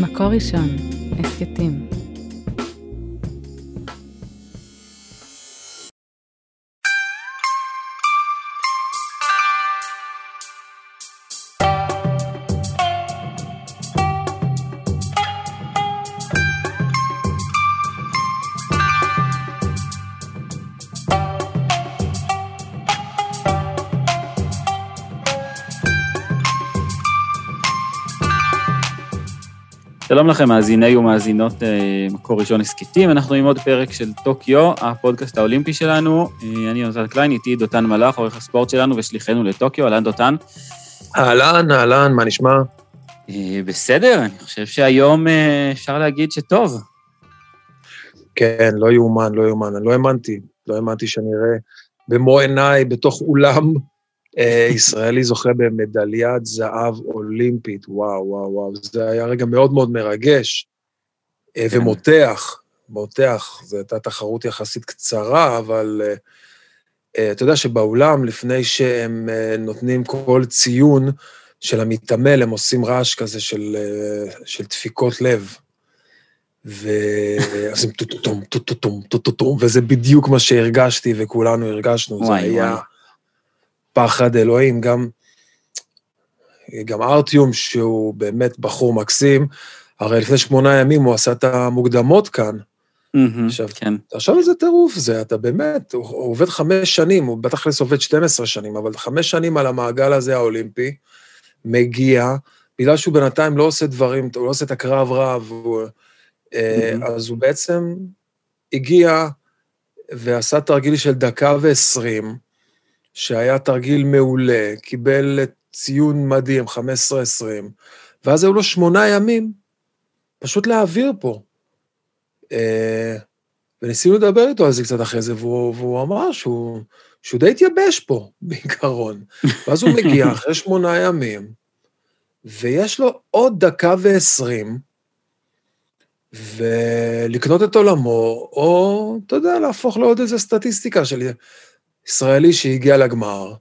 מקור ראשון, הסכתים. שלום לכם, מאזיני ומאזינות אה, מקור ראשון הסכתים, אנחנו עם עוד פרק של טוקיו, הפודקאסט האולימפי שלנו. אה, אני יונתן קליין, איתי דותן מלאך, עורך הספורט שלנו ושליחנו לטוקיו, אהלן דותן. אהלן, אהלן, מה נשמע? אה, בסדר, אני חושב שהיום אפשר להגיד שטוב. כן, לא יאומן, לא יאומן, אני לא האמנתי, לא האמנתי שאני אראה במו עיניי, בתוך אולם ישראלי זוכה במדליית זהב אולימפית, וואו, וואו, וואו, זה היה רגע מאוד מאוד מרגש אה, כן. ומותח, מותח, זו הייתה תחרות יחסית קצרה, אבל אה, אה, אתה יודע שבאולם, לפני שהם אה, נותנים כל ציון של המתעמל, הם עושים רעש כזה של, אה, של דפיקות לב. ואז הם טו-טו-טום, טו-טו-טום, טו-טו-טום, וזה בדיוק מה שהרגשתי וכולנו הרגשנו, זה היה וואי. פחד אלוהים, גם, גם ארטיום, שהוא באמת בחור מקסים, הרי לפני שמונה ימים הוא עשה את המוקדמות כאן. מהמם, עכשיו, כן, עכשיו איזה טירוף זה, אתה באמת, הוא, הוא עובד חמש שנים, הוא בטח עובד 12 שנים, אבל חמש שנים על המעגל הזה האולימפי, מגיע, בגלל שהוא בינתיים לא עושה דברים, הוא לא עושה את הקרב רב, הוא, Mhm. אז הוא בעצם הגיע ועשה תרגיל של דקה ועשרים, שהיה תרגיל מעולה, קיבל ציון מדהים, 15-20, ואז היו לו שמונה ימים פשוט להעביר פה. אה, וניסינו לדבר איתו על זה קצת אחרי זה, והוא, והוא אמר שהוא, שהוא די התייבש פה, בעיקרון. ואז הוא מגיע אחרי שמונה ימים, ויש לו עוד דקה ועשרים, ולקנות את עולמו, או, אתה יודע, להפוך לעוד איזו סטטיסטיקה של ישראלי שהגיע לגמר.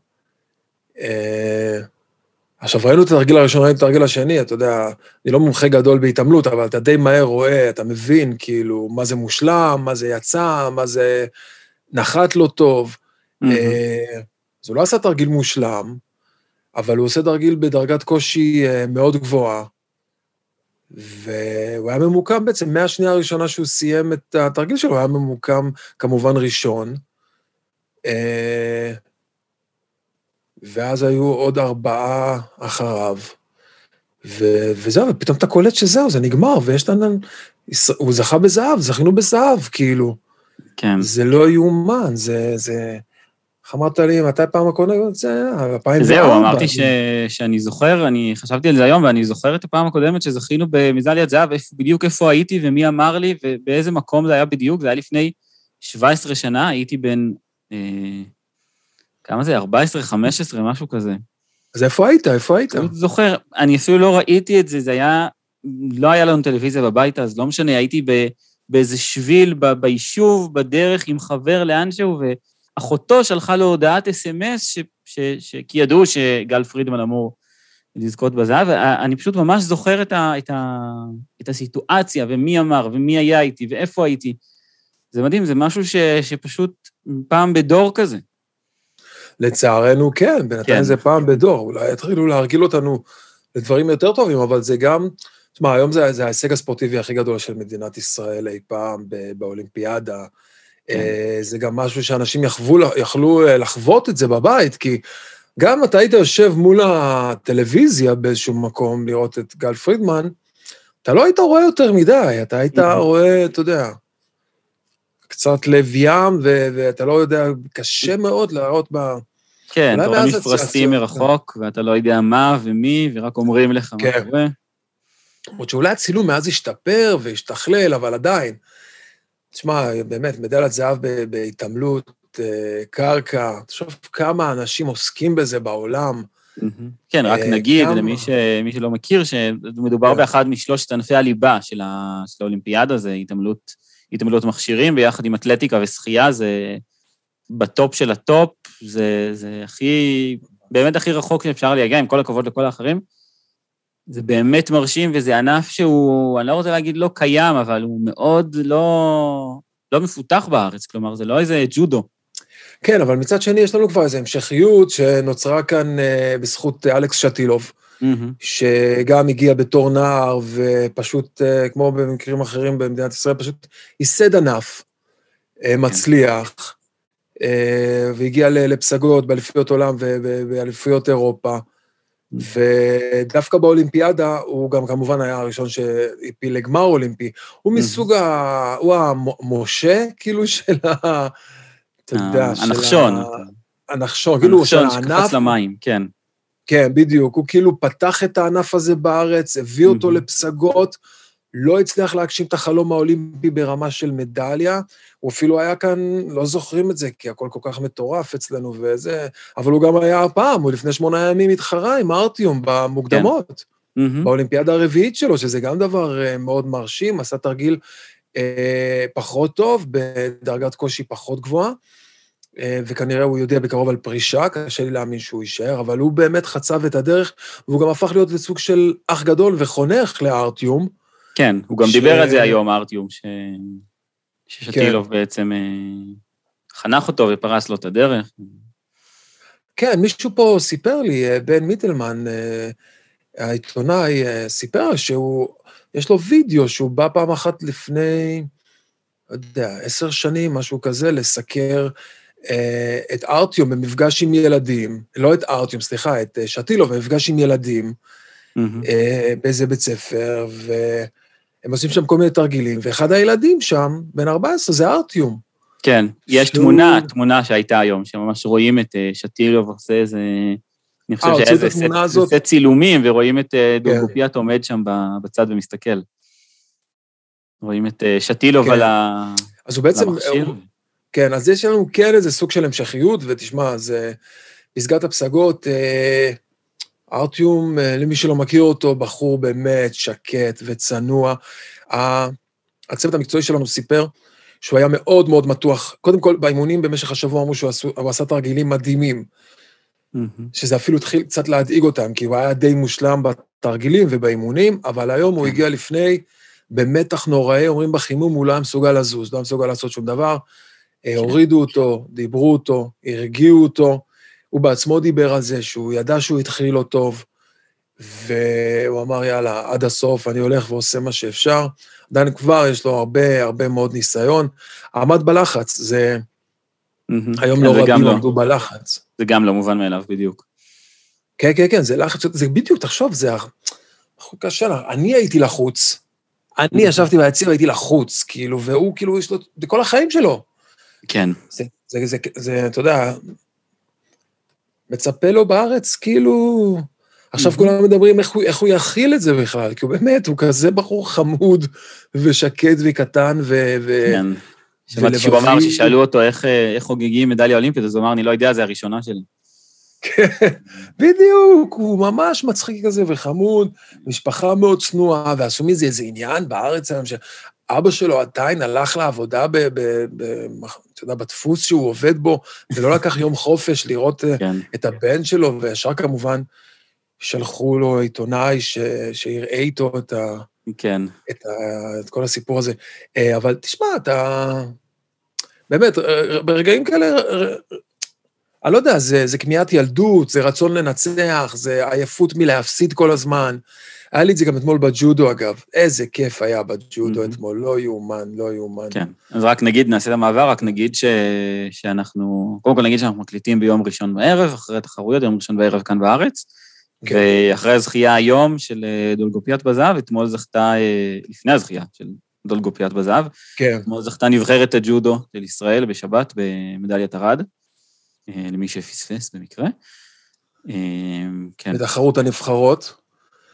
אה, עכשיו, ראינו את התרגיל הראשון, ראינו את התרגיל השני, אתה יודע, אני לא מומחה גדול בהתעמלות, אבל אתה די מהר רואה, אתה מבין, כאילו, מה זה מושלם, מה זה יצא, מה זה נחת לא טוב. אה, אז הוא לא עשה תרגיל מושלם, אבל הוא עושה תרגיל בדרגת קושי אה, מאוד גבוהה, והוא היה ממוקם בעצם, מהשנייה הראשונה שהוא סיים את התרגיל שלו, הוא היה ממוקם כמובן ראשון. אה, ואז היו עוד ארבעה אחריו, ו- וזהו, ופתאום אתה קולט שזהו, זה נגמר, ויש לנו... הוא זכה בזהב, זכינו בזהב, כאילו. כן. זה לא יאומן, זה... זה... איך אמרת לי, מתי פעם הקודמת? זה היה 2004. זהו, אמרתי ש... שאני זוכר, אני חשבתי על זה היום, ואני זוכר את הפעם הקודמת שזכינו במזליית זהב, בדיוק איפה הייתי ומי אמר לי ובאיזה מקום זה היה בדיוק, זה היה לפני 17 שנה, הייתי בן... אה, כמה זה? 14, 15, משהו כזה. אז איפה היית? איפה היית? אני זוכר, אני אפילו לא ראיתי את זה, זה היה... לא היה לנו טלוויזיה בבית, אז לא משנה, הייתי ב, באיזה שביל ב, ביישוב, בדרך עם חבר לאנשהו, ואחותו שלחה לו הודעת אס.אם.אס, ש, ש, ש, כי ידעו שגל פרידמן אמור לזכות בזהב, ואני פשוט ממש זוכר את, ה, את, ה, את הסיטואציה, ומי אמר, ומי היה איתי, ואיפה הייתי. זה מדהים, זה משהו ש, שפשוט פעם בדור כזה. לצערנו כן, בינתיים כן. זה פעם בדור, אולי יתחילו להרגיל אותנו לדברים יותר טובים, אבל זה גם, תשמע, היום זה, זה ההישג הספורטיבי הכי גדול של מדינת ישראל אי פעם באולימפיאדה. כן. אה, זה גם משהו שאנשים יחוו, יכלו אה, לחוות את זה בבית, כי גם אתה היית יושב מול הטלוויזיה באיזשהו מקום לראות את גל פרידמן, אתה לא היית רואה יותר מדי, אתה היית Mhm. רואה, אתה יודע, קצת לב ים, ו- ואתה לא יודע, קשה מאוד להראות ב... כן, אתה רואה מפרשים מרחוק, ואתה לא יודע מה ומי, ורק אומרים לך מה כן. קורה. למרות שאולי הצילום מאז השתפר והשתכלל, אבל עדיין. תשמע, באמת, מדליית זהב ב- בהתעמלות, אה, קרקע, תחשוב כמה אנשים עוסקים בזה בעולם. כן, רק אה, נגיד למי שלא מכיר, שמדובר כן. באחד משלושת ענפי הליבה של האולימפיאדה, זה התעמלות, התעמלות מכשירים, ביחד עם אתלטיקה ושחייה, זה ב top של ה top, זה, זה הכי, באמת הכי רחוק שאפשר להגיע, עם כל הכבוד לכל האחרים. זה באמת מרשים, וזה ענף שהוא, אני לא רוצה להגיד לא קיים, אבל הוא מאוד לא, לא מפותח בארץ, כלומר, זה לא איזה ג'ודו. כן, אבל מצד שני, יש לנו כבר איזו המשכיות שנוצרה כאן אה, בזכות אלכס שטילוב. שגם הגיע בתור נער, ופשוט, אה, כמו במקרים אחרים במדינת ישראל, פשוט ייסד ענף אה, מצליח, אה, והגיע לפסגות באליפויות עולם ובאליפויות אירופה. ודווקא באולימפיאדה, הוא גם כמובן היה הראשון שהפיל לגמר אולימפי. הוא מסוג ה... הוא המשה, כאילו, של ה... אתה יודע, של הנחשון. ה... הנחשון, כאילו, של הנחשון הענף. שקפץ למים, כן. כן, בדיוק. הוא כאילו פתח את הענף הזה בארץ, הביא אותו מהמם. לפסגות, לא הצליח להגשים את החלום האולימפי ברמה של מדליה. הוא אפילו היה כאן, לא זוכרים את זה, כי הכל כל כך מטורף אצלנו וזה, אבל הוא גם היה הפעם, הוא לפני שמונה ימים התחרה עם ארטיום במוקדמות, מהמם. באולימפיאדה הרביעית שלו, שזה גם דבר אה, מאוד מרשים, עשה תרגיל אה, פחות טוב, בדרגת קושי פחות גבוהה. אה, וכנראה הוא יודע בקרוב על פרישה, קשה לי להאמין שהוא יישאר, אבל הוא באמת חצב את הדרך, והוא גם הפך להיות לסוג של אח גדול וחונך לארטיום. כן, הוא גם ש- דיבר על זה היום, ארטיום, ש... כן. ששטילוב בעצם אה, חנך אותו ופרס לו את הדרך. כן, מישהו פה סיפר לי, אה, בן מיטלמן, העיתונאי, סיפר שהוא, יש לו וידאו שהוא בא פעם אחת לפני, לא יודע, עשר שנים, משהו כזה, לסקר את ארטיום במפגש עם ילדים, לא את ארטיום, סליחה, את אה, שטילוב במפגש עם ילדים. אה, באיזה בית ספר, והם עושים שם כל מיני תרגילים, ואחד הילדים שם, בן 14, זה ארטיום. כן, יש שהוא- תמונה, תמונה שהייתה היום, שממש רואים את אה, שטילוב עושה איזה... אני חושב אה, שהיה איזה סט- הזאת? כן. סט צילומים, ורואים את אה, דולגופיאט עומד שם בצד ומסתכל. רואים את אה, שטילוב כן. על ה- אז הוא בעצם, המכשיר. הוא- כן, אז יש לנו כן איזה סוג של המשכיות, ותשמע, זה פסגת הפסגות, אה, ארטיום, אה, למי שלא מכיר אותו, בחור באמת שקט וצנוע. ה- הצוות המקצועי שלנו סיפר שהוא היה מאוד מאוד מתוח. קודם כל, באימונים במשך השבוע אמרו שהוא עשו- הוא עשה תרגילים מדהימים, מהמם. שזה אפילו התחיל קצת להדאיג אותם, כי הוא היה די מושלם בתרגילים ובאימונים, אבל היום הוא כן. הגיע לפני, במתח נוראי, אומרים בחימום, הוא לא היה מסוגל לזוז, לא היה מסוגל לעשות שום דבר. אה, הורידו אותו, דיברו אותו, הרגיעו אותו. הוא בעצמו דיבר על זה שהוא ידע שהוא התחיל לא טוב, והוא אמר, יאללה, עד הסוף, אני הולך ועושה מה שאפשר. עדיין כבר יש לו הרבה הרבה מאוד ניסיון. עמד בלחץ, זה... היום כן, לא רבים לא- עמדו בלחץ. זה גם לא מובן מאליו, בדיוק. כן, כן, כן, זה לחץ, זה בדיוק, תחשוב, זה אנחנו קשה לך. אני הייתי לחוץ. אני ישבתי ביציע והייתי לחוץ, כאילו, והוא, כאילו, יש לו, זה כל החיים שלו. כן. זה, זה, זה, זה, אתה יודע, מצפה לו בארץ, כאילו... עכשיו Mhm. כולם מדברים איך הוא, איך הוא יכיל את זה בכלל, כי הוא באמת, הוא כזה בחור חמוד ושקט וקטן, ו... ו... כן. שמעתי שהוא אמר ששאלו אותו איך איך חוגגים מדליה אולימפית, אז הוא אמר, אני לא יודע, זה הראשונה שלי. בדיוק, הוא ממש מצחיק כזה וחמוד, משפחה מאוד צנועה, ועשו מזה איזה עניין בארץ היום, שאבא שלו עדיין הלך לעבודה, ב, ב, ב, אתה יודע, בדפוס שהוא עובד בו, ולא לקח יום חופש לראות אה, כן. את הבן שלו, וישר כמובן שלחו לו עיתונאי ש, שיראה איתו את, ה, כן. את, ה, את כל הסיפור הזה. אה, אבל תשמע, אתה... באמת, אה, ברגעים כאלה, אני לא יודע, זה, זה כמיהת ילדות, זה רצון לנצח, זה עייפות מלהפסיד כל הזמן. היה לי את זה גם אתמול בג'ודו, אגב. איזה כיף היה בג'ודו מהמם. אתמול, לא יאומן, לא יאומן. כן. אז רק נגיד, נעשה את המעבר, רק נגיד ש... שאנחנו... קודם כל נגיד שאנחנו מקליטים ביום ראשון בערב, אחרי התחרויות, יום ראשון בערב כאן בארץ. כן. ואחרי הזכייה היום של אה, דולגופיאט בזהב, אתמול זכתה, אה, לפני הזכייה של דולגופיאט בזהב, כן, אתמול זכתה נבחרת הג'ודו של ישראל בשבת במדליית ארד, אה, למי שפספס במקרה. כן. בתחרות הנבחרות,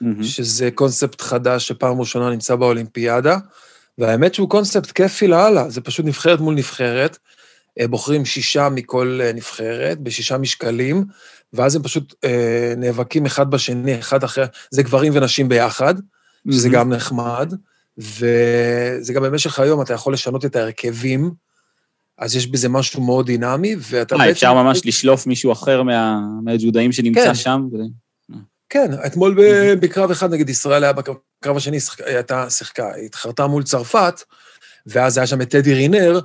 מהמם. שזה קונספט חדש שפעם ראשונה נמצא באולימפיאדה, והאמת שהוא קונספט כיפי לאללה, זה פשוט נבחרת מול נבחרת, אה, בוחרים שישה מכל אה, נבחרת, בשישה משקלים, ואז הם פשוט אה, נאבקים אחד בשני, אחד אחר, זה גברים ונשים ביחד, שזה מהמם. גם נחמד, וזה גם במשך היום, אתה יכול לשנות את ההרכבים, אז יש בזה משהו מאוד דינמי, ואתה אה, אפשר ממש לשלוף מישהו אחר מה- מהג'ודאים שנמצא כן. שם? כן, אתמול בקרב אחד נגד ישראל היה בקרב השני, שחק- הייתה שיחקה, היא התחרתה מול צרפת, ואז היה שם את טדי רינר,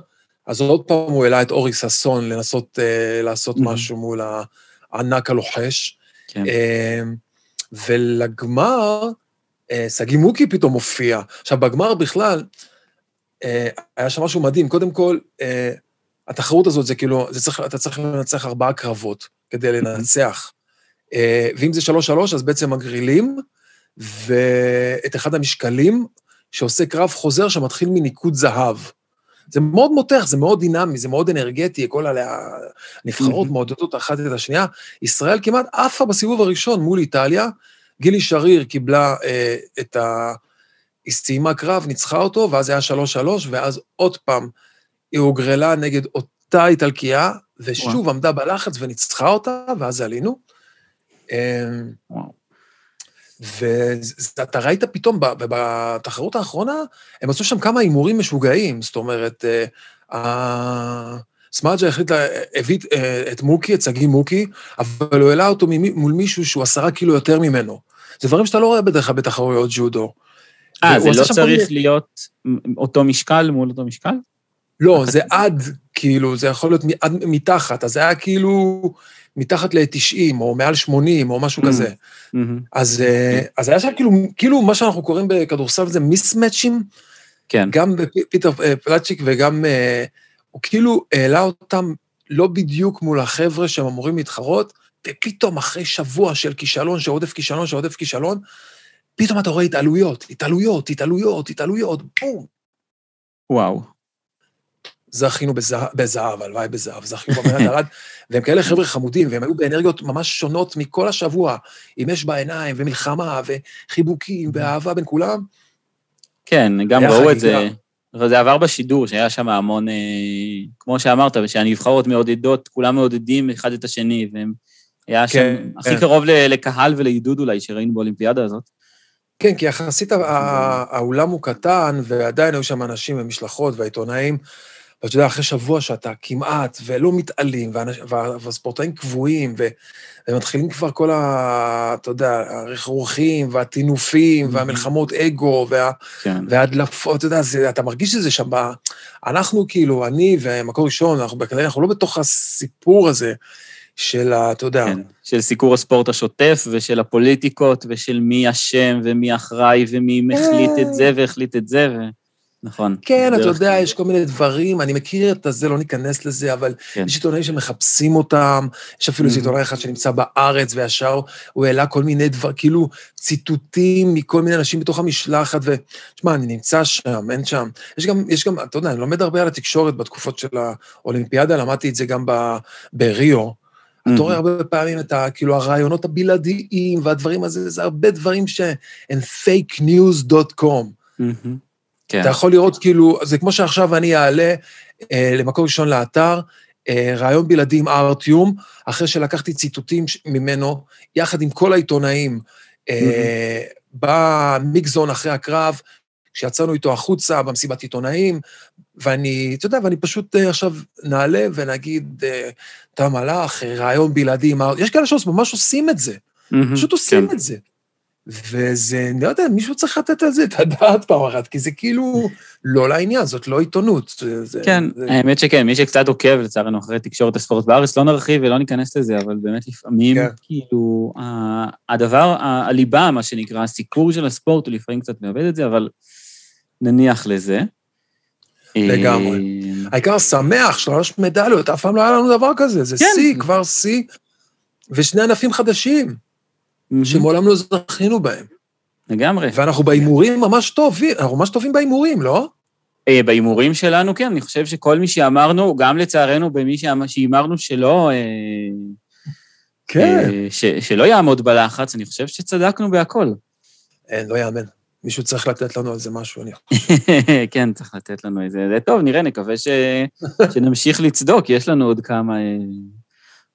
אז עוד פעם הוא העלה את אורי ששון לנסות אה, לעשות Mhm. משהו מול הענק הלוחש. כן. אה, ולגמר, אה, שגיא מוקי פתאום הופיע. עכשיו, בגמר בכלל, אה, היה שם משהו מדהים. קודם כל, אה, התחרות הזאת זה כאילו, זה צריך, אתה צריך לנצח ארבעה קרבות כדי לנצח. אה, ואם זה שלוש-שלוש, אז בעצם מגרילים, ואת אחד המשקלים שעושה קרב חוזר שמתחיל מניקוד זהב. זה מאוד מותח, זה מאוד דינמי, זה מאוד אנרגטי, כל הנבחרות Mhm. מעודדות אחת את השנייה. ישראל כמעט עפה בסיבוב הראשון מול איטליה, גילי שריר קיבלה אה, את ה... היא סיימה קרב, ניצחה אותו, ואז היה שלוש-שלוש, ואז עוד פעם היא הוגרלה נגד אותה איטלקייה, ושוב וואו. עמדה בלחץ וניצחה אותה, ואז עלינו. אמ, וואו. ואתה ראית פתאום, בתחרות האחרונה, הם עשו שם כמה הימורים משוגעים, זאת אומרת, אה, סמאג'ה החליט, הביא אה, את מוקי, את שגיא מוקי, אבל הוא העלה אותו מול מישהו שהוא עשרה קילו יותר ממנו. זה דברים שאתה לא רואה בדרך כלל בתחרויות ג'ודו. אה, זה לא צריך מיני- להיות אותו משקל מול אותו משקל? לא, זה עד, כאילו, זה יכול להיות עד מתחת, אז זה היה כאילו מתחת ל-90, או מעל 80, או משהו Mm. כזה. מהמם. אז, אה, אז היה שם כאילו, כאילו מה שאנחנו קוראים בכדורסל זה מיסמצ'ים, כן. גם פיטר אה, פלצ'יק וגם, אה, הוא כאילו העלה אותם לא בדיוק מול החבר'ה שהם אמורים להתחרות, ופתאום אחרי שבוע של כישלון, של עודף כישלון, של עודף כישלון, פתאום אתה רואה התעלויות, התעלויות, התעלויות, התעלויות, בום. וואו. זכינו בזהב, בזהב, הלוואי בזהב, זכינו במדינת ארד, והם כאלה חבר'ה חמודים, והם היו באנרגיות ממש שונות מכל השבוע, עם אש בעיניים, ומלחמה, וחיבוקים, ואהבה בין כולם. כן, גם ראו את זה. חגיגה. זה עבר בשידור, שהיה שם המון, אה, כמו שאמרת, ושהנבחרות מעודדות, כולם מעודדים אחד את השני, והם... היה שם כן, הכי כן. קרוב לקהל ולעידוד אולי שראינו באולימפיאדה הזאת. כן, כי יחסית האולם הוא קטן, ועדיין היו שם אנשים ומשלחות והעיתונאים, ואתה יודע, אחרי שבוע שאתה כמעט ולא מתעלים, והספורטאים קבועים, ו- ומתחילים כבר כל ה... אתה יודע, הרכרוכים והטינופים. והמלחמות אגו, וה... כן. והדלפות, אתה יודע, זה, אתה מרגיש שזה שם, ב... אנחנו כאילו, אני ומקור ראשון, אנחנו, בכלל, אנחנו לא בתוך הסיפור הזה של ה... אתה יודע, כן, של סיקור הספורט השוטף ושל הפוליטיקות ושל מי אשם ומי אחראי ומי החליט את זה והחליט את זה, ו... נכון. כן, אתה יודע, כלל. יש כל מיני דברים, אני מכיר את הזה, לא ניכנס לזה, אבל כן. יש עיתונאים שמחפשים אותם, יש אפילו איזה Mhm. עיתונאי אחד שנמצא בארץ, וישר הוא העלה כל מיני דבר, כאילו ציטוטים מכל מיני אנשים בתוך המשלחת, ותשמע, אני נמצא שם, אין שם. יש גם, יש גם, אתה יודע, אני לומד הרבה על התקשורת בתקופות של האולימפיאדה, למדתי את זה גם ב- בריו. אתה Mhm. רואה הרבה פעמים את ה, כאילו, הרעיונות הבלעדיים והדברים הזה, זה הרבה דברים שהם fakenews.com. מהמם. כן. אתה יכול לראות כאילו, זה כמו שעכשיו אני אעלה אה, למקור ראשון לאתר, אה, רעיון בלעדי עם ארטיום, אחרי שלקחתי ציטוטים ממנו, יחד עם כל העיתונאים, אה, במיקזון אחרי הקרב, כשיצאנו איתו החוצה במסיבת עיתונאים, ואני, אתה יודע, ואני פשוט אה, עכשיו נעלה ונגיד, אה, אתה מלאך, אה, רעיון בלעדי עם ארטיום, יש כאלה שממש עושים את זה. מהמם. פשוט עושים כן. את זה. וזה, אני לא יודע, מישהו צריך לתת על זה את הדעת פעם אחת, כי זה כאילו לא לעניין, זאת לא עיתונות. זה, זה, כן, זה, האמת שכן, מי שקצת עוקב, לצערנו, אחרי תקשורת הספורט בארץ, לא נרחיב ולא ניכנס לזה, אבל באמת לפעמים, כן. כאילו, ה- הדבר, ה- הליבה, מה שנקרא, הסיקור של הספורט, הוא לפעמים קצת מאבד את זה, אבל נניח לזה. לגמרי. אה, העיקר שמח, שלוש מדליות, אף פעם לא היה לנו דבר כזה, זה כן. שיא, כבר שיא, ושני ענפים חדשים, שמעולם לא זכינו בהם. לגמרי. ואנחנו בהימורים ממש טובים, אנחנו ממש טובים בהימורים, לא? אה, בהימורים שלנו, כן, אני חושב שכל מי שאמרנו, גם לצערנו במי שהימרנו שלא, אה, אה, ש- שלא יעמוד בלחץ, אני חושב שצדקנו בהכל. אין, לא יאמן. מישהו צריך לתת לנו על זה משהו, אני כן, צריך לתת לנו איזה... זה טוב, נראה, נקווה ש... שנמשיך לצדוק, יש לנו עוד כמה,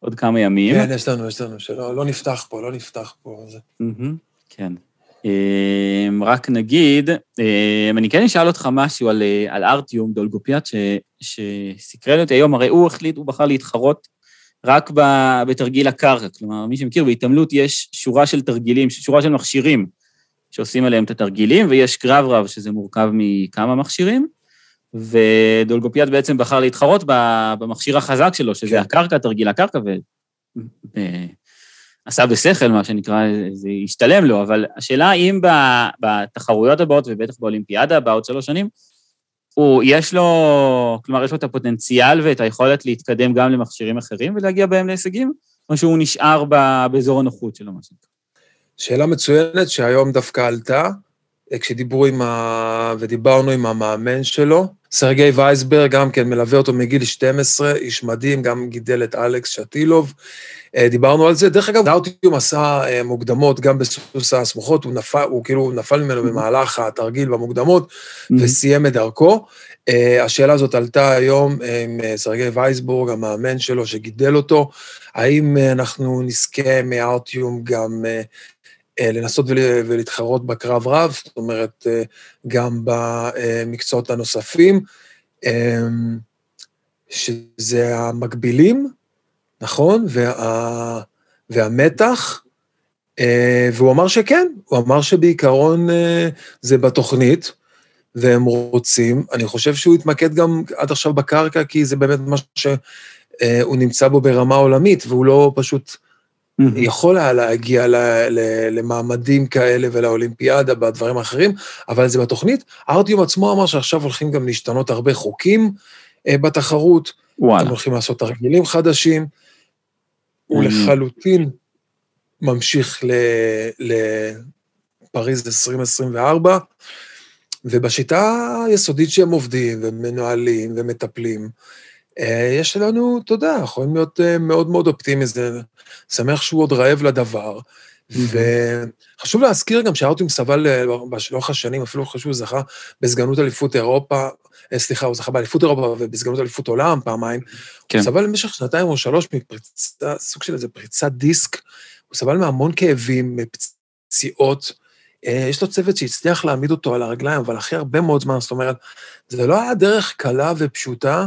עוד כמה ימים. כן, יש לנו, יש לנו, שלא לא נפתח פה, לא נפתח פה. זה. כן. אמ, רק נגיד, אמ, אני כן אשאל אותך משהו על, אה, על ארטיום דולגופיאט, ש- שסקרן אותי היום, הרי הוא החליט, הוא בחר להתחרות רק ב- בתרגיל הקרקע. כלומר, מי שמכיר, בהתעמלות יש שורה של תרגילים, שורה של מכשירים שעושים עליהם את התרגילים, ויש קרב רב, שזה מורכב מכמה מכשירים, ודולגופיאט בעצם בחר להתחרות במכשיר החזק שלו, שזה כן. הקרקע, תרגיל הקרקע, ו... ו- עשה בשכל, מה שנקרא, זה השתלם לו, אבל השאלה אם בתחרויות הבאות, ובטח באולימפיאדה הבאה עוד שלוש שנים, הוא, יש לו, כלומר, יש לו את הפוטנציאל ואת היכולת להתקדם גם למכשירים אחרים ולהגיע בהם להישגים, או שהוא נשאר באזור הנוחות שלו, מה שנקרא. שאלה מצוינת שהיום דווקא עלתה, אה, כשדיברו עם ה... ודיברנו עם המאמן שלו. סרגי וייסברג גם כן מלווה אותו מגיל 12, איש מדהים, גם גידל את אלכס שטילוב. אה, דיברנו על זה. דרך אגב, דאוטיום עשה אה, מוקדמות גם בסוס הסמוכות, הוא נפל, הוא כאילו נפל ממנו במהלך התרגיל במוקדמות, וסיים את דרכו. Uh, השאלה הזאת עלתה היום עם סרגי וייסבורג, המאמן שלו שגידל אותו, האם אנחנו נזכה מארטיום גם לנסות ול, ולהתחרות בקרב רב, זאת אומרת, uh, גם במקצועות הנוספים, um, שזה המקבילים, נכון? וה, והמתח, והוא אמר שכן, הוא אמר שבעיקרון זה בתוכנית, והם רוצים. אני חושב שהוא התמקד גם עד עכשיו בקרקע, כי זה באמת מה שהוא נמצא בו ברמה עולמית, והוא לא פשוט יכול היה להגיע למעמדים כאלה ולאולימפיאדה בדברים האחרים, אבל זה בתוכנית. ארטיום עצמו אמר שעכשיו הולכים גם להשתנות הרבה חוקים אה, בתחרות, וואלה. הם הולכים לעשות תרגילים חדשים. הוא מעניין. לחלוטין ממשיך לפריז 2024, ובשיטה היסודית שהם עובדים ומנוהלים ומטפלים, יש לנו, אתה יודע, יכולים להיות אה, מאוד מאוד אופטימיים, זה שמח שהוא עוד רעב לדבר. וחשוב להזכיר גם שהאוטים סבל אה, בשלוח השנים, אפילו חשוב שהוא זכה בסגנות אליפות אירופה, אה, סליחה, הוא זכה באליפות אירופה ובסגנות אליפות עולם פעמיים. כן. הוא סבל במשך שנתיים או שלוש מפריצה, סוג של איזה פריצת דיסק, הוא סבל מהמון כאבים, מפציעות. אה, יש לו צוות שהצליח להעמיד אותו על הרגליים, אבל אחרי הרבה מאוד זמן, זאת אומרת, זה לא היה דרך קלה ופשוטה,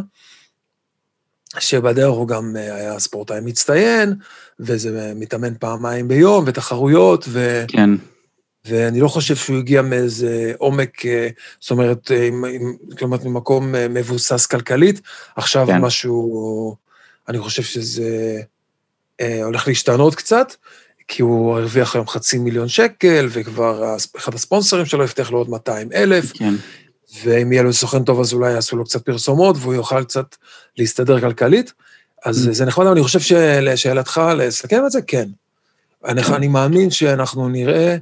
שבדרך הוא גם אה, היה ספורטאי מצטיין, וזה מתאמן פעמיים ביום, ותחרויות, ו... כן. ואני לא חושב שהוא הגיע מאיזה עומק, אה, זאת אומרת, אה, עם, עם, כלומר, ממקום מבוסס כלכלית. עכשיו כן. משהו, אני חושב שזה אה, הולך להשתנות קצת, כי הוא הרוויח היום חצי מיליון שקל, וכבר אחד הספונסרים שלו הבטיח לו עוד 200 אלף, כן. ואם יהיה לו סוכן טוב אז אולי יעשו לו קצת פרסומות, והוא יוכל קצת להסתדר כלכלית. אז Mm. זה נחמד, אבל אני חושב שלשאלתך, לסכם את זה, כן. אני, אני מאמין שאנחנו נראה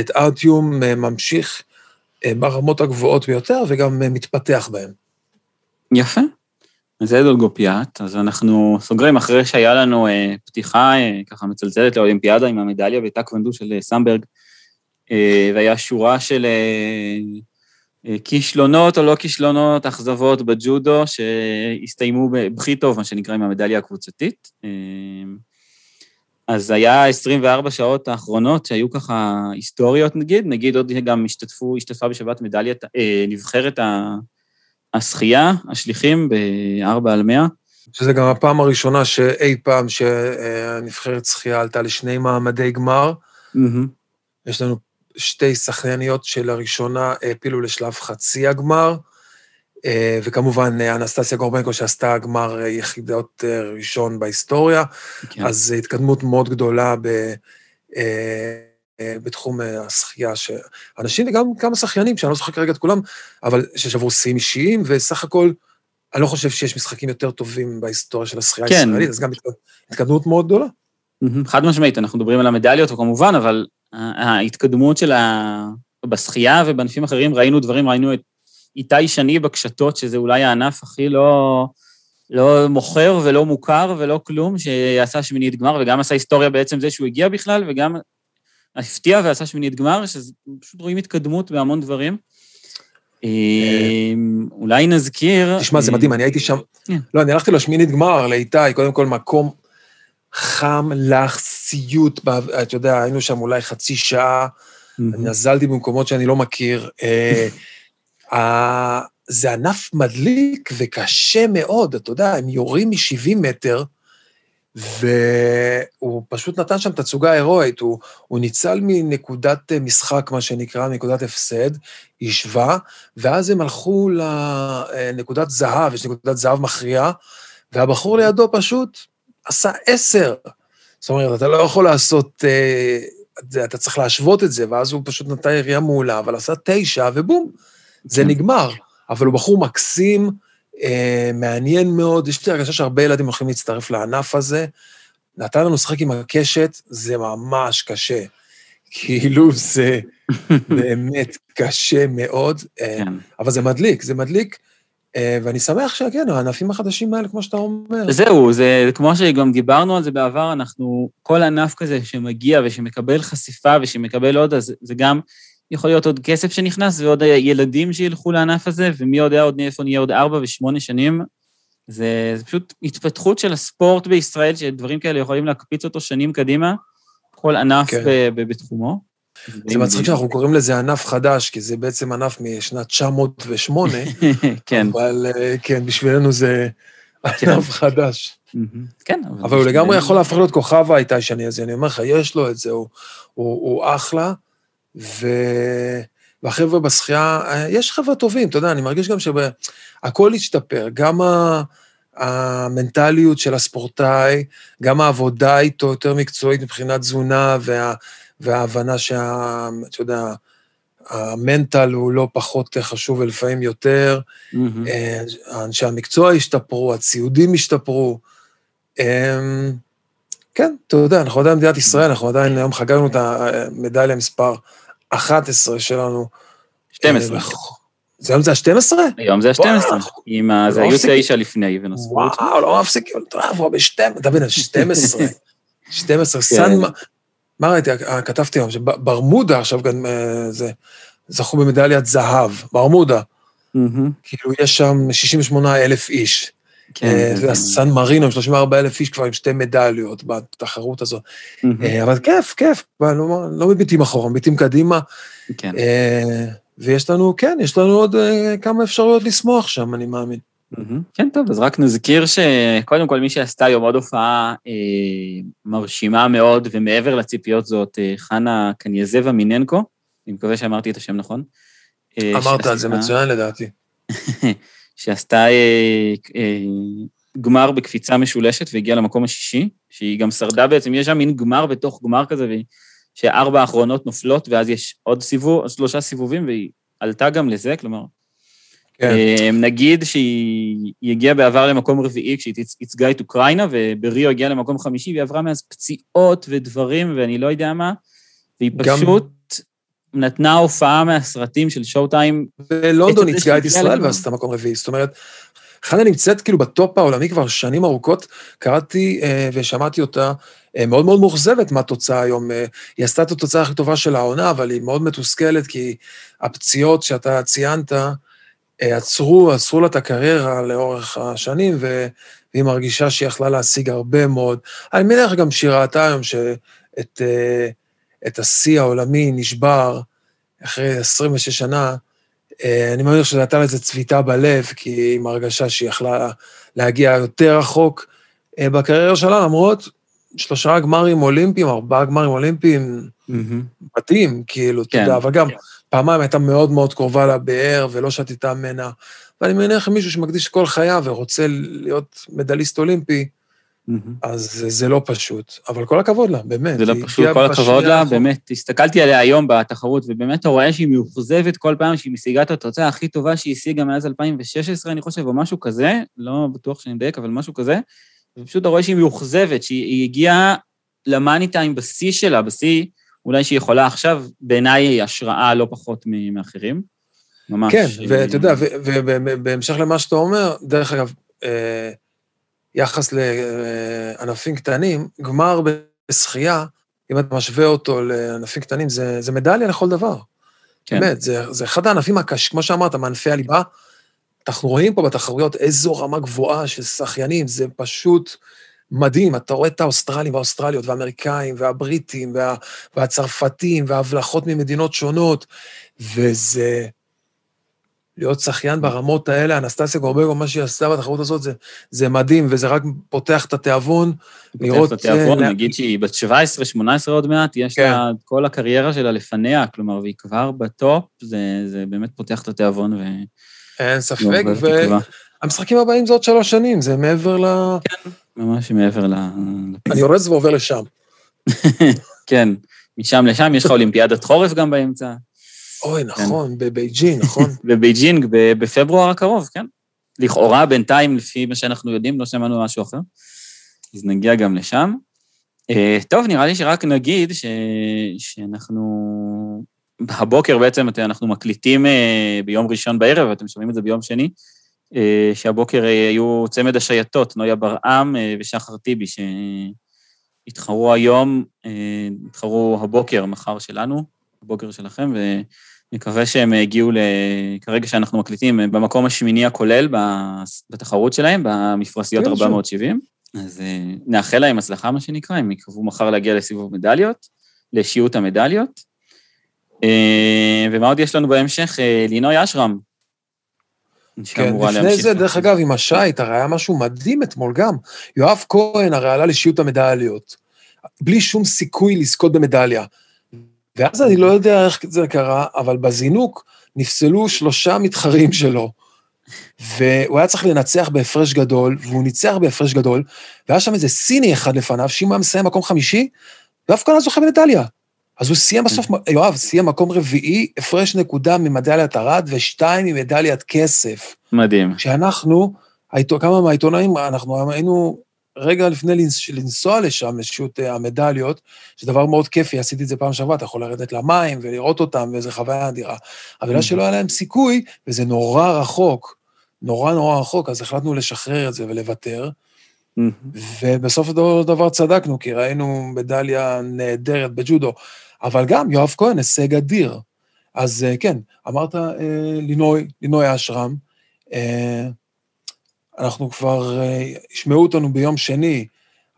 את ארטיום אה, ממשיך אה, ברמות הגבוהות ביותר, וגם אה, מתפתח בהן. יפה. זה דולגופיאט, אז אנחנו סוגרים אחרי שהיה לנו אה, פתיחה אה, ככה מצלצלת לאולימפיאדה עם המדליה בטקוונדו של אה, סמברג, אה, והיה שורה של אה, כישלונות או לא כישלונות, אכזבות בג'ודו, שהסתיימו בכי טוב, מה שנקרא, עם המדליה הקבוצתית. אה, אז היה 24 שעות האחרונות שהיו ככה היסטוריות נגיד, נגיד עוד גם השתתפו, השתתפה בשבת מדליית, אה, נבחרת השחייה, השליחים ב-4 על 100. שזה גם הפעם הראשונה שאי פעם שהנבחרת שחייה עלתה לשני מעמדי גמר. יש לנו שתי שחייניות שלראשונה העפילו לשלב חצי הגמר, אה, וכמובן אה, אנסטסיה גורבנקו שעשתה גמר אה, יחידות ראשון בהיסטוריה, כן. אז התקדמות מאוד גדולה ב, בתחום השחייה. ש... אנשים וגם כמה שחיינים, שאני לא זוכר כרגע את כולם, אבל ששברו שיאים אישיים, וסך הכל, אני לא חושב שיש משחקים יותר טובים בהיסטוריה של השחייה כן. הישראלית, אז גם התקד- התקדמות מאוד גדולה. חד משמעית, אנחנו מדברים על המדליות, כמובן, אבל ההתקדמות של ה... בשחייה ובענפים אחרים, ראינו דברים, ראינו את איתי שני בקשתות, שזה אולי הענף הכי לא, לא מוכר ולא מוכר ולא כלום, שעשה שמינית גמר, וגם עשה היסטוריה בעצם זה שהוא הגיע בכלל, וגם הפתיע ועשה שמינית גמר, שפשוט רואים התקדמות בהמון דברים. אמ, אולי נזכיר... תשמע, זה אה, מדהים, אני הייתי שם... כן. לא, אני הלכתי לשמינית גמר, לאיתי, קודם כל מקום חם לך, סיוט, ב- אתה יודע, היינו שם אולי חצי שעה. אני נזלתי במקומות שאני לא מכיר. אה, זה ענף מדליק וקשה מאוד, אתה יודע, הם יורים מ-70 מטר, והוא פשוט נתן שם תצוגה הירואית, הוא, הוא ניצל מנקודת משחק, מה שנקרא, מנקודת הפסד, השווה, ואז הם הלכו לנקודת זהב, יש נקודת זהב מכריעה, והבחור לידו פשוט עשה עשר. זאת אומרת, אתה לא יכול לעשות, אה, אתה צריך להשוות את זה, ואז הוא פשוט נתן ירייה מעולה, אבל עשה תשע, ובום, זה. נגמר. אבל הוא בחור מקסים, אה, מעניין מאוד, יש לי הרגשה שהרבה ילדים יכולים להצטרף לענף הזה. נתן לנו לשחק עם הקשת, זה ממש קשה. כאילו זה באמת קשה מאוד, אה, כן. אבל זה מדליק, זה מדליק. אה, ואני שמח שכן, הענפים החדשים האלה, כמו שאתה אומר. זהו, זה כמו שגם דיברנו על זה בעבר, אנחנו, כל ענף כזה שמגיע ושמקבל חשיפה ושמקבל עוד, אז זה גם יכול להיות עוד כסף שנכנס ועוד ילדים שילכו לענף הזה, ומי יודע עוד איפה נהיה עוד ארבע ושמונה שנים. זה, זה פשוט התפתחות של הספורט בישראל, שדברים כאלה יכולים להקפיץ אותו שנים קדימה, כל ענף כן. בתחומו. זה מצחיק שאנחנו קוראים לזה ענף חדש, כי זה בעצם ענף משנת 908, כן. אבל אה, כן, בשבילנו זה כן. ענף חדש. כן. אבל הוא לגמרי יכול להפוך להיות כוכב האיטיישני הזה, אני אומר לך, יש לו את זה, הוא, אחלה, ו... והחבר'ה בשחייה, אה, יש חבר'ה טובים, אתה יודע, אני מרגיש גם שהכל השתפר, גם ה... המנטליות של הספורטאי, גם העבודה איתו יותר מקצועית מבחינת תזונה, וה, וההבנה שה... אתה יודע, המנטל הוא לא פחות חשוב ולפעמים יותר. Mm-hmm. אנשי המקצוע השתפרו, הציודים השתפרו. אמ, כן, אתה יודע, אנחנו עדיין מדינת ישראל, אנחנו עדיין היום חגגנו את המדליה מספר 11 שלנו. 12. אה, זה היום זה ה-12? היום זה ה-12, עם ה... זה היו תשע לפני ונוספו. וואו, לא מפסיקים, אתה יודע, ב-12, אתה מבין, 12. 12, סן... מה ראיתי? אה, כתבתי היום, שברמודה עכשיו גם אה, זה, זכו במדליית זהב, ברמודה. כאילו, יש שם 68 אלף איש. כן. אה, זה סן מרינו, 34 אלף איש כבר עם שתי מדליות בתחרות הזאת. אבל כיף, כיף, לא, לא מביטים אחורה, מביטים קדימה. כן. ויש לנו, כן, יש לנו עוד כמה אפשרויות לשמוח שם, אני מאמין. כן, טוב, אז רק נזכיר שקודם כל מי שעשתה היום עוד הופעה אה, מרשימה מאוד, ומעבר לציפיות זאת אה, חנה קנייזבה מיננקו, אני מקווה שאמרתי את השם נכון. אה, אמרת, שעשתה, זה מצוין לדעתי. שעשתה אה, אה, גמר בקפיצה משולשת והגיעה למקום השישי, שהיא גם שרדה בעצם, יש שם מין גמר בתוך גמר כזה, שארבע האחרונות נופלות, ואז יש עוד סיבוב, שלושה סיבובים, והיא עלתה גם לזה, כלומר, כן. אמ, נגיד שהיא הגיעה בעבר למקום רביעי כשהיא ייצגה את אוקראינה, ובריו הגיעה למקום חמישי, והיא עברה מאז פציעות ודברים, ואני לא יודע מה, והיא פשוט גם... נתנה הופעה מהסרטים של שואו טיים. ולונדון ייצגה את ישראל ועשתה מקום רביעי, זאת אומרת, חנה נמצאת כאילו בטופ העולמי כבר שנים ארוכות, קראתי אה, ושמעתי אותה אה, מאוד מאוד מאוכזבת מהתוצאה היום. אה, היא עשתה את התוצאה הכי טובה של העונה, אבל היא מאוד מתוסכלת, כי הפציעות שאתה ציינת, עצרו, עצרו לה את הקריירה לאורך השנים, והיא מרגישה שהיא יכלה להשיג הרבה מאוד. אני מניח גם שהיא ראתה היום שאת אה, את השיא העולמי נשבר אחרי 26 שנה. אה, אני מניח שזה נתן לזה צביטה בלב, כי היא מרגשה שהיא יכלה להגיע יותר רחוק בקריירה שלה, למרות שלושה גמרים אולימפיים, ארבעה גמרים אולימפיים, mm-hmm. מתאים, כאילו, כן, אתה יודע, אבל גם... כן. פעמיים הייתה מאוד מאוד קרובה לבאר ולא שתתה ממנה. ואני מניח מישהו שמקדיש כל חייו ורוצה להיות מדליסט אולימפי, mm-hmm. אז זה לא פשוט. אבל כל הכבוד לה, באמת. זה לא פשוט, כל הכבוד לה, באמת. הסתכלתי עליה היום בתחרות, ובאמת אתה רואה שהיא מאוכזבת כל פעם שהיא משיגה את התוצאה הכי טובה שהיא השיגה מאז 2016, אני חושב, או משהו כזה, לא בטוח שאני מדייק, אבל משהו כזה. ופשוט אתה רואה שהיא מאוכזבת, שהיא הגיעה למאני טיים בשיא שלה, בשיא אולי שהיא יכולה עכשיו, בעיניי היא השראה לא פחות מאחרים. ממש. כן, ואתה יודע, ובהמשך למה שאתה אומר, דרך אגב, אה, יחס לענפים קטנים, גמר בשחייה, אם אתה משווה אותו לענפים קטנים, זה, זה מדליה לכל דבר. כן. באמת, זה, זה אחד הענפים הקשים, כמו שאמרת, מענפי הליבה. אנחנו רואים פה בתחרויות איזו רמה גבוהה של שחיינים, זה פשוט מדהים, אתה רואה את האוסטרלים והאוסטרליות והאמריקאים והבריטים וה, והצרפתים וההבלחות ממדינות שונות, וזה להיות שחיין ברמות האלה, אנסטסיה גורבגו, מה שהיא עשתה בתחרות הזאת, זה, זה מדהים, וזה רק פותח את התיאבון. לראות... פותח את התיאבון, אה, נגיד שהיא בת 17-18 עוד מעט, יש כן. לה את כל הקריירה שלה לפניה, כלומר, והיא כבר בטופ, זה, זה באמת פותח את התיאבון ו... אין ספק, והמשחקים הבאים זה עוד שלוש שנים, זה מעבר ל... כן, ממש מעבר ל... אני אורז ועובר לשם. כן, משם לשם, יש לך אולימפיאדת חורף גם באמצע. אוי, כן. נכון, בבייג'ין, נכון? בבייג'ין, בפברואר הקרוב, כן. לכאורה, בינתיים, לפי מה שאנחנו יודעים, לא שמענו משהו אחר. אז נגיע גם לשם. אה, טוב, נראה לי שרק נגיד ש... שאנחנו... הבוקר בעצם אנחנו מקליטים אה, ביום ראשון בערב, ואתם שומעים את זה ביום שני, שהבוקר היו צמד השייטות, נויה ברעם ושחר טיבי, שהתחרו היום, התחרו הבוקר, מחר שלנו, הבוקר שלכם, ונקווה שהם הגיעו, ל... כרגע שאנחנו מקליטים, במקום השמיני הכולל בתחרות שלהם, במפרשיות 470. כן, אז אה, נאחל להם הצלחה, מה שנקרא, הם יקוו מחר להגיע לסיבוב מדליות, לאישיות המדליות. אה, ומה עוד יש לנו בהמשך? אה, לינוי אשרם. כן, לפני זה, דרך אגב, עם השייט, הרי היה משהו מדהים אתמול גם. יואב כהן הרי עלה לאישיות המדליות, בלי שום סיכוי לזכות במדליה. ואז אני לא יודע איך זה קרה, אבל בזינוק נפסלו שלושה מתחרים שלו. והוא היה צריך לנצח בהפרש גדול, והוא ניצח בהפרש גדול, והיה שם איזה סיני אחד לפניו, שאם הוא היה מסיים מקום חמישי, אחד לא זוכה במדליה. אז הוא סיים בסוף, יואב, סיים מקום רביעי, הפרש נקודה ממדליית ארד, ושתיים ממדליית כסף. מדהים. שאנחנו, כמה מהעיתונאים, אנחנו היינו רגע לפני לנסוע לשם, לשוט המדליות, שזה דבר מאוד כיפי, עשיתי את זה פעם שעברה, אתה יכול לרדת למים ולראות אותם, וזו חוויה אדירה. אבל בגלל שלא היה להם סיכוי, וזה נורא רחוק, נורא נורא רחוק, אז החלטנו לשחרר את זה ולוותר. ובסוף הדבר צדקנו, כי ראינו מדליה נהדרת בג'ודו. אבל גם יואב כהן, הישג אדיר. אז אה, כן, אמרת אה, לינוי, לינוי אשרם, אה, אנחנו כבר, אה, ישמעו אותנו ביום שני,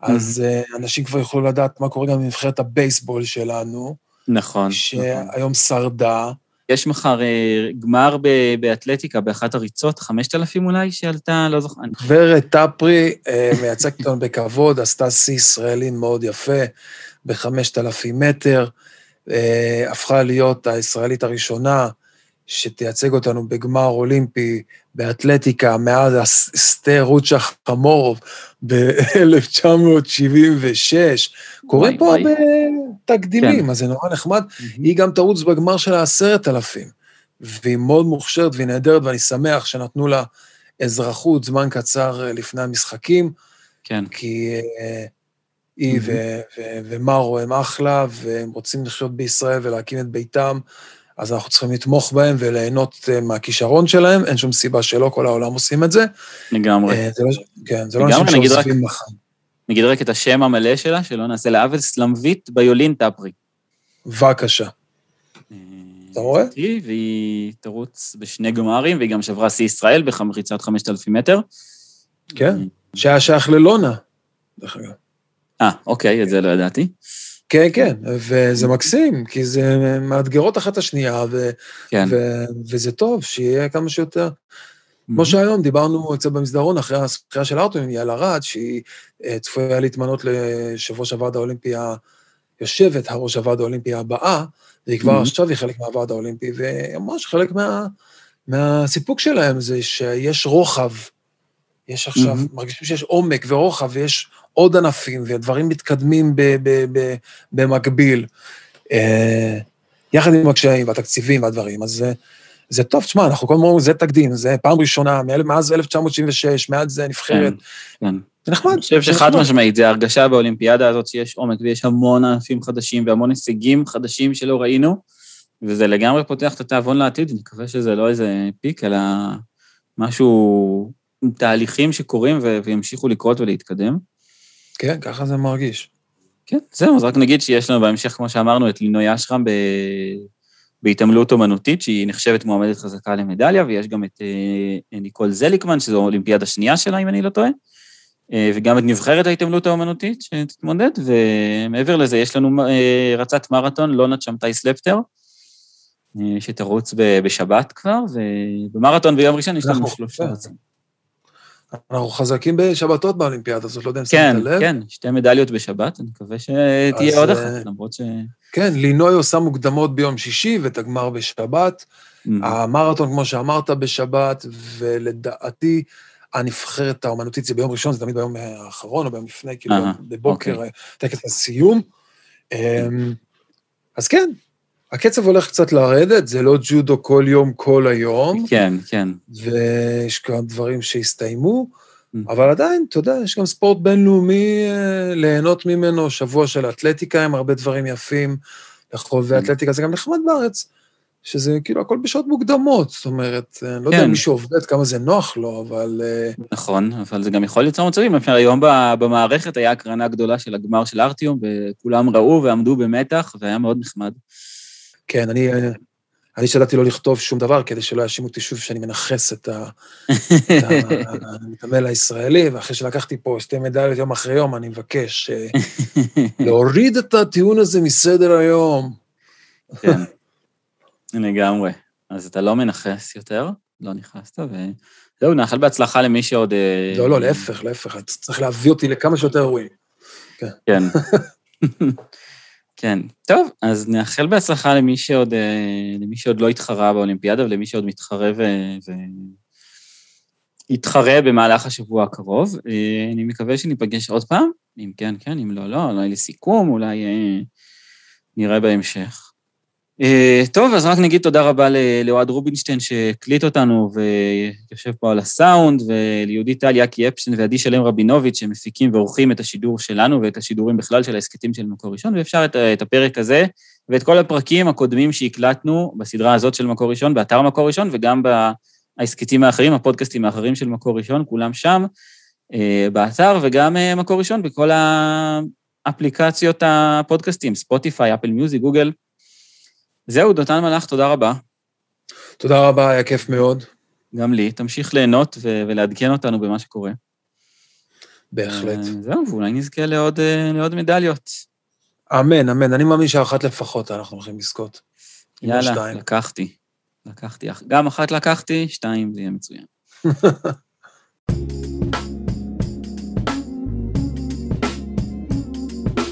אז mm-hmm. אנשים כבר יוכלו לדעת מה קורה גם בנבחרת הבייסבול שלנו. נכון. שהיום נכון. שרדה. יש מחר גמר באתלטיקה, באחת הריצות, 5,000 אולי, שעלתה, לא זוכר. גברת טפרי מייצגת אותנו בכבוד, עשתה שיא ישראלי מאוד יפה, ב-5,000 מטר, הפכה להיות הישראלית הראשונה שתייצג אותנו בגמר אולימפי באתלטיקה מאז אסתר רוצ'ה חמורוב ב-1976. קורה פה הרבה תקדימים, כן. אז זה נורא נחמד. היא גם תרוץ בגמר של העשרת אלפים, והיא מאוד מוכשרת והיא נהדרת, ואני שמח שנתנו לה אזרחות זמן קצר לפני המשחקים. כן. כי uh, היא ומרו הם אחלה, והם רוצים לחיות בישראל ולהקים את ביתם. אז אנחנו צריכים לתמוך בהם וליהנות אה, מהכישרון שלהם, אין שום סיבה שלא, כל העולם עושים את זה. לגמרי. אה, זה לא, כן, זה לא אנשים שעוזבים מחר. נגיד רק את השם המלא שלה, שלא נעשה לעוול, סלמבית ביולין טפרי. בבקשה. אה, אתה רואה? והיא תרוץ בשני גמרים, והיא גם שברה שיא ישראל בחמריצת 5,000 מטר. כן, שהיה שייך ללונה, דרך אגב. אה, אוקיי, את זה לא ידעתי. כן, כן, וזה מקסים, כי זה מאתגרות אחת השנייה, ו- כן. ו- וזה טוב, שיהיה כמה שיותר. כמו שהיום דיברנו אצל במסדרון, אחרי הזכייה של ארתור עם יעל ארד, שהיא אה, צפויה להתמנות ליושב ראש הוועד האולימפי, יושבת הראש הוועד האולימפי הבאה, והיא כבר עכשיו היא חלק מהוועד האולימפי, והיא אמרה שחלק מה, מהסיפוק שלהם זה שיש רוחב. יש עכשיו, מרגישים שיש עומק ורוחב, ויש עוד ענפים, ודברים מתקדמים ב, ב, ב, במקביל, אה, יחד עם הקשיים והתקציבים והדברים. אז זה, זה טוב, תשמע, אנחנו כל הזמן אומרים, זה תקדים, זה פעם ראשונה, מאז 1996, מאז זה נבחרת. כן, כן. זה נחמד. אני חושב שחד משמעית, זה הרגשה באולימפיאדה הזאת שיש עומק ויש המון ענפים חדשים והמון הישגים חדשים שלא ראינו, וזה לגמרי פותח את התיאבון לעתיד, אני מקווה שזה לא איזה פיק, אלא משהו, תהליכים שקורים וימשיכו לקרות ולהתקדם. כן, ככה זה מרגיש. כן, זהו, אז רק נגיד שיש לנו בהמשך, כמו שאמרנו, את לינוי אשרם ב... בהתעמלות אומנותית, שהיא נחשבת מועמדת חזקה למדליה, ויש גם את אה, ניקול זליקמן, שזו האולימפיאדה השנייה שלה, אם אני לא טועה, אה, וגם את נבחרת ההתעמלות האומנותית שתתמודד, ומעבר לזה, יש לנו אה, רצת מרתון, לא נט שבתאי סלפטר, שתרוץ בשבת כבר, ובמרתון ביום ראשון יש לנו אנחנו- שלושה כן. רצים. אנחנו חזקים בשבתות באולימפיאדה הזאת, לא יודע אם כן, שמת לב. כן, שתי מדליות בשבת, אני מקווה שתהיה אז, עוד אה, אחת, למרות ש... כן, לינוי עושה מוקדמות ביום שישי ואת הגמר בשבת. Mm. המרתון, כמו שאמרת, בשבת, ולדעתי, הנבחרת האומנותית זה ביום ראשון, זה תמיד ביום האחרון או ביום לפני, כאילו בבוקר, אוקיי. טקס הסיום. אמ, אז כן, הקצב הולך קצת לרדת, זה לא ג'ודו כל יום, כל היום, כן, כן. ויש כמה דברים שהסתיימו, Mm. אבל עדיין, אתה יודע, יש גם ספורט בינלאומי אה, ליהנות ממנו, שבוע של אתלטיקה עם הרבה דברים יפים, לחובבי Mm. אתלטיקה, זה גם נחמד בארץ, שזה כאילו הכל בשעות מוקדמות, זאת אומרת, אה, אני לא יודע כן. אם מישהו עובד, כמה זה נוח לו, אבל אה, נכון, אבל זה גם יכול ליצור מצבים. למשל, היום במערכת היה הקרנה גדולה של הגמר של ארטיום, וכולם ראו ועמדו במתח, והיה מאוד נחמד. כן, אני... אה, אני השתדלתי לא לכתוב שום דבר, כדי שלא יאשימו אותי שוב שאני מנכס את המתעמל הישראלי, ואחרי שלקחתי פה שתי מדליות יום אחרי יום, אני מבקש אה, להוריד את הטיעון הזה מסדר היום. כן, לגמרי. אז אתה לא מנכס יותר, לא נכנסת, וזהו, נאחל בהצלחה למי שעוד... אה, לא, לא, להפך, להפך, צריך להביא אותי לכמה שיותר אירועים. כן. כן. טוב, אז נאחל בהצלחה למי שעוד, אה, למי שעוד לא התחרה באולימפיאדה ולמי שעוד מתחרה ו... ו... יתחרה במהלך השבוע הקרוב. אה, אני מקווה שניפגש עוד פעם, אם כן, כן, אם לא, לא, אולי לסיכום, אולי אה, נראה בהמשך. אה, טוב, אז רק נגיד תודה רבה לאוהד רובינשטיין שהקליט אותנו ויושב פה על הסאונד, וליהודית טל, יאקי אפשטיין ועדי שלם רבינוביץ' שמפיקים ועורכים את השידור שלנו ואת השידורים בכלל של ההסכתים של מקור ראשון, ואפשר את, את הפרק הזה ואת כל הפרקים הקודמים שהקלטנו בסדרה הזאת של מקור ראשון, באתר מקור ראשון, וגם בהסכתים האחרים, הפודקאסטים האחרים של מקור ראשון, כולם שם, אה, באתר, וגם אה, מקור ראשון בכל האפליקציות הפודקאסטים, ספוטיפיי, אפל מיוזיק, גוגל. זהו, דותן מלאך, תודה רבה. תודה רבה, היה כיף מאוד, גם לי. תמשיך ליהנות ו- ולעדכן אותנו במה שקורה. בהחלט. אה, זהו, ואולי נזכה לעוד, אה, לעוד מדליות. אמן, אמן, אני מאמין שאחת לפחות אנחנו הולכים לזכות. לא יאללה. לקחתי. לקחתי. גם אחת לקחתי, שתיים זה יהיה מצוין.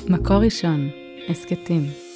מקור ראשון, הסכתים.